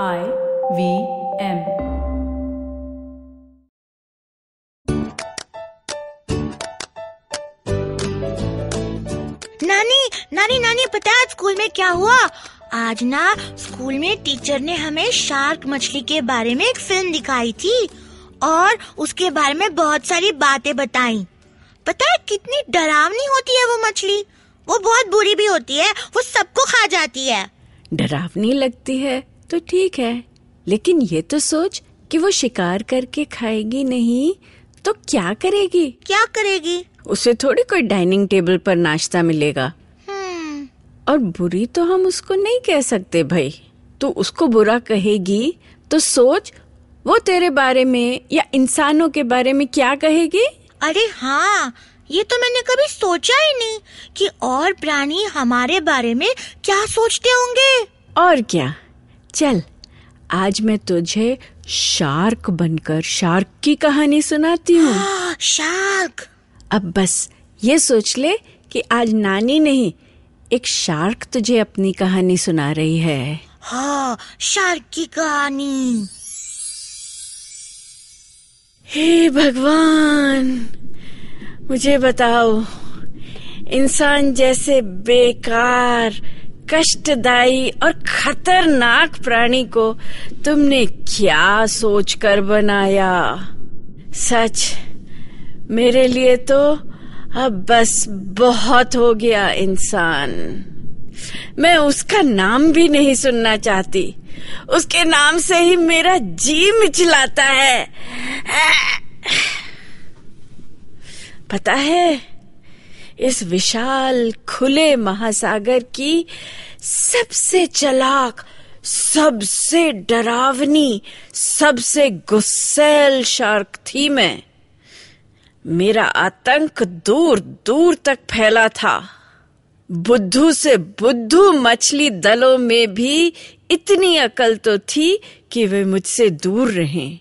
I V M नानी नानी नानी पता है स्कूल में क्या हुआ? आज ना स्कूल में टीचर ने हमें शार्क मछली के बारे में एक फ़िल्म दिखाई थी और उसके बारे में बहुत सारी बातें बताई। पता है कितनी डरावनी होती है वो मछली? वो बहुत बुरी भी होती है वो सबको खा जाती है। डरावनी लगती है? तो ठीक है। लेकिन ये तो सोच कि वो शिकार करके खाएगी नहीं तो क्या करेगी? क्या करेगी? उसे थोड़ी कोई डाइनिंग टेबल पर नाश्ता मिलेगा। हम्म। और बुरी तो हम उसको नहीं कह सकते भाई। तो उसको बुरा कहेगी तो सोच वो तेरे बारे में या इंसानों के बारे में क्या कहेगी? अरे हाँ ये तो मैंने कभी सोचा ही नहीं कि और प्राणी हमारे बारे में क्या सोचते होंगे। और क्या? चल आज मैं तुझे शार्क बनकर शार्क की कहानी सुनाती हूँ। आह, शार्क। अब बस ये सोच ले कि आज नानी नहीं एक शार्क तुझे अपनी कहानी सुना रही है। हाँ शार्क की कहानी। हे भगवान मुझे बताओ इंसान जैसे बेकार कष्टदायी और खतरनाक प्राणी को तुमने क्या सोचकर बनाया? सच, मेरे लिए तो अब बस बहुत हो गया इंसान। मैं उसका नाम भी नहीं सुनना चाहती। उसके नाम से ही मेरा जी मिचलाता है। पता है इस विशाल खुले महासागर की सबसे चलाक, सबसे डरावनी, सबसे गुस्सेल शार्क थी मैं। मेरा आतंक दूर दूर तक फैला था। बुद्धू से बुद्धू मछली दलों में भी इतनी अकल तो थी कि वे मुझसे दूर रहें।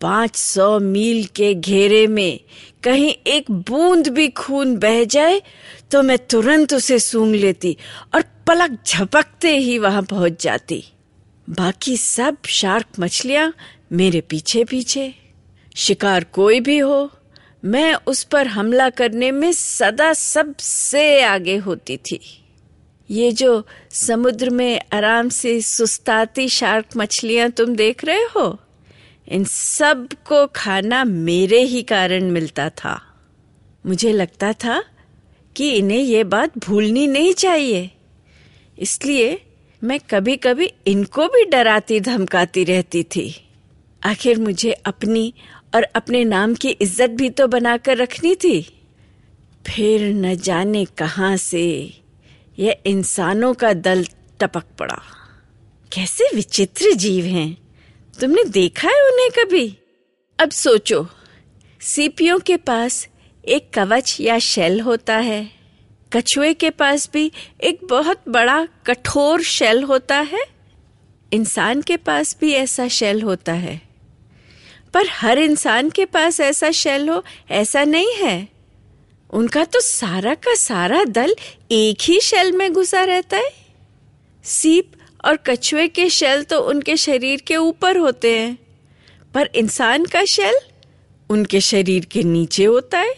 पाँच सौ मील के घेरे में कहीं एक बूंद भी खून बह जाए तो मैं तुरंत उसे सूंघ लेती और पलक झपकते ही वहाँ पहुँच जाती। बाकी सब शार्क मछलियाँ मेरे पीछे पीछे शिकार कोई भी हो, मैं उस पर हमला करने में सदा सबसे आगे होती थी। ये जो समुद्र में आराम से सुस्ताती शार्क मछलियाँ तुम देख रहे हो? इन सबको खाना मेरे ही कारण मिलता था। मुझे लगता था कि इन्हें ये बात भूलनी नहीं चाहिए। इसलिए मैं कभी कभी इनको भी डराती, धमकाती रहती थी। आखिर मुझे अपनी और अपने नाम की इज़्ज़त भी तो बनाकर रखनी थी। फिर न जाने कहाँ से यह इंसानों का दल टपक पड़ा। कैसे विचित्र जीव हैं। तुमने देखा है उन्हें कभी? अब सोचो, सीपियों के पास एक कवच या शेल होता है। कछुए के पास भी एक बहुत बड़ा कठोर शेल होता है। इंसान के पास भी ऐसा शेल होता है। पर हर इंसान के पास ऐसा शेल हो, ऐसा नहीं है। उनका तो सारा का सारा दल एक ही शेल में घुसा रहता है। सीप और कछुए के शेल तो उनके शरीर के ऊपर होते हैं। पर इंसान का शेल उनके शरीर के नीचे होता है।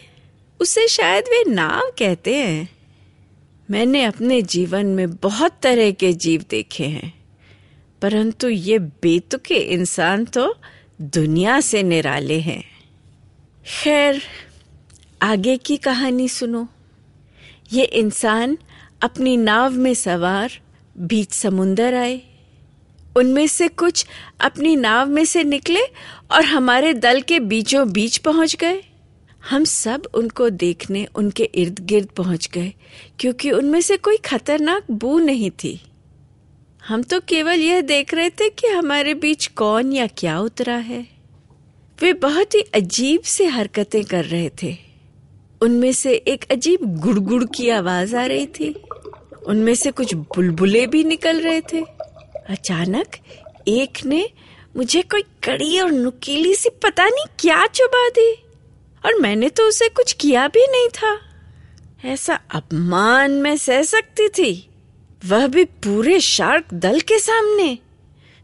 उसे शायद वे नाव कहते हैं। मैंने अपने जीवन में बहुत तरह के जीव देखे हैं। परंतु ये बेतुके इंसान तो दुनिया से निराले हैं। खैर, आगे की कहानी सुनो। ये इंसान अपनी नाव में सवार बीच समुंदर आए। उनमें से कुछ अपनी नाव में से निकले और हमारे दल के बीचों बीच पहुँच गए। हम सब उनको देखने उनके इर्द गिर्द पहुँच गए, क्योंकि उनमें से कोई खतरनाक बू नहीं थी। हम तो केवल यह देख रहे थे कि हमारे बीच कौन या क्या उतरा है। वे बहुत ही अजीब से हरकतें कर रहे थे। उनमें से एक अजीब गुड़गुड़ की आवाज़ आ रही थी। उनमें से कुछ बुलबुले भी निकल रहे थे। अचानक एक ने मुझे कोई कड़ी और नुकीली सी पता नहीं क्या चुबा दी, और मैंने तो उसे कुछ किया भी नहीं था। ऐसा अपमान मैं सह सकती थी। वह भी पूरे शार्क दल के सामने।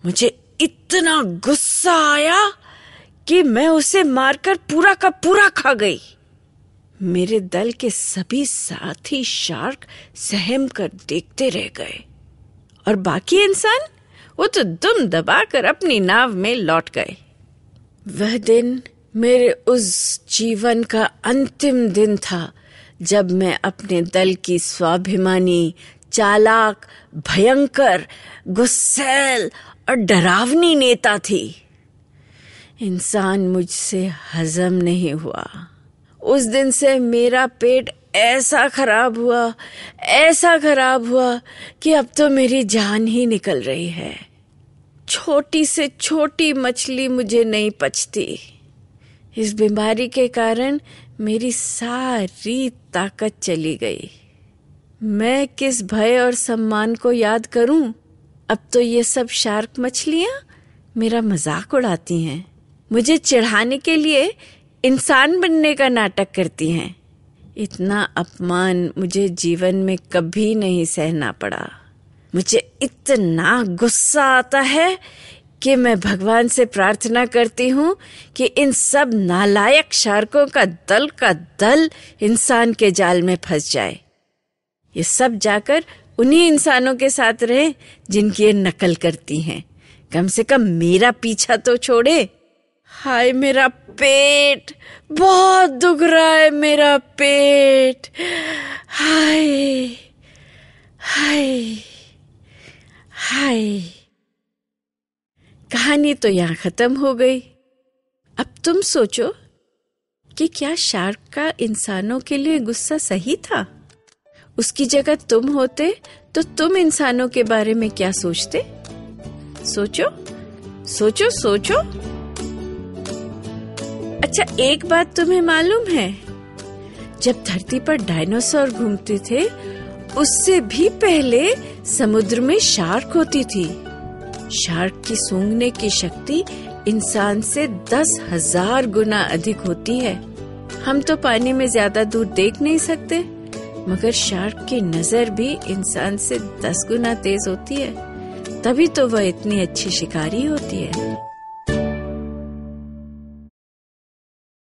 मुझे इतना गुस्सा आया कि मैं उसे मारकर पूरा का पूरा खा गई। मेरे दल के सभी साथी शार्क सहम कर देखते रह गए। और बाकी इंसान, वो तो दुम दबाकर अपनी नाव में लौट गए। वह दिन मेरे उस जीवन का अंतिम दिन था, जब मैं अपने दल की स्वाभिमानी, चालाक, भयंकर, गुस्सेल और डरावनी नेता थी। इंसान मुझसे हजम नहीं हुआ। उस दिन से मेरा पेट ऐसा खराब हुआ, ऐसा खराब हुआ कि अब तो मेरी जान ही निकल रही है। छोटी से छोटी मछली मुझे नहीं पचती। इस बीमारी के कारण मेरी सारी ताकत चली गई। मैं किस भय और सम्मान को याद करूँ? अब तो ये सब शार्क मछलियाँ मेरा मज़ाक उड़ाती हैं। मुझे चढ़ाने के लिए इंसान बनने का नाटक करती हैं। इतना अपमान मुझे जीवन में कभी नहीं सहना पड़ा। मुझे इतना गुस्सा आता है कि मैं भगवान से प्रार्थना करती हूँ कि इन सब नालायक शार्कों का दल का दल इंसान के जाल में फंस जाए। ये सब जाकर उन्हीं इंसानों के साथ रहे जिनकी ये नकल करती हैं। कम से कम मेरा पीछा तो छोड़े। हाय मेरा पेट, बहुत दुख रहा है मेरा पेट। हाय हाय हाय। कहानी तो यहाँ खत्म हो गई। अब तुम सोचो कि क्या शार्क का इंसानों के लिए गुस्सा सही था? उसकी जगह तुम होते तो तुम इंसानों के बारे में क्या सोचते? सोचो सोचो सोचो। अच्छा एक बात तुम्हें मालूम है? जब धरती पर डायनासोर घूमते थे, उससे भी पहले समुद्र में शार्क होती थी। शार्क की सूंघने की शक्ति इंसान से दस हज़ार गुना अधिक होती है। हम तो पानी में ज़्यादा दूर देख नहीं सकते, मगर शार्क की नज़र भी इंसान से दस गुना तेज होती है। तभी तो वह इतनी अच्छी शिकारी होती है।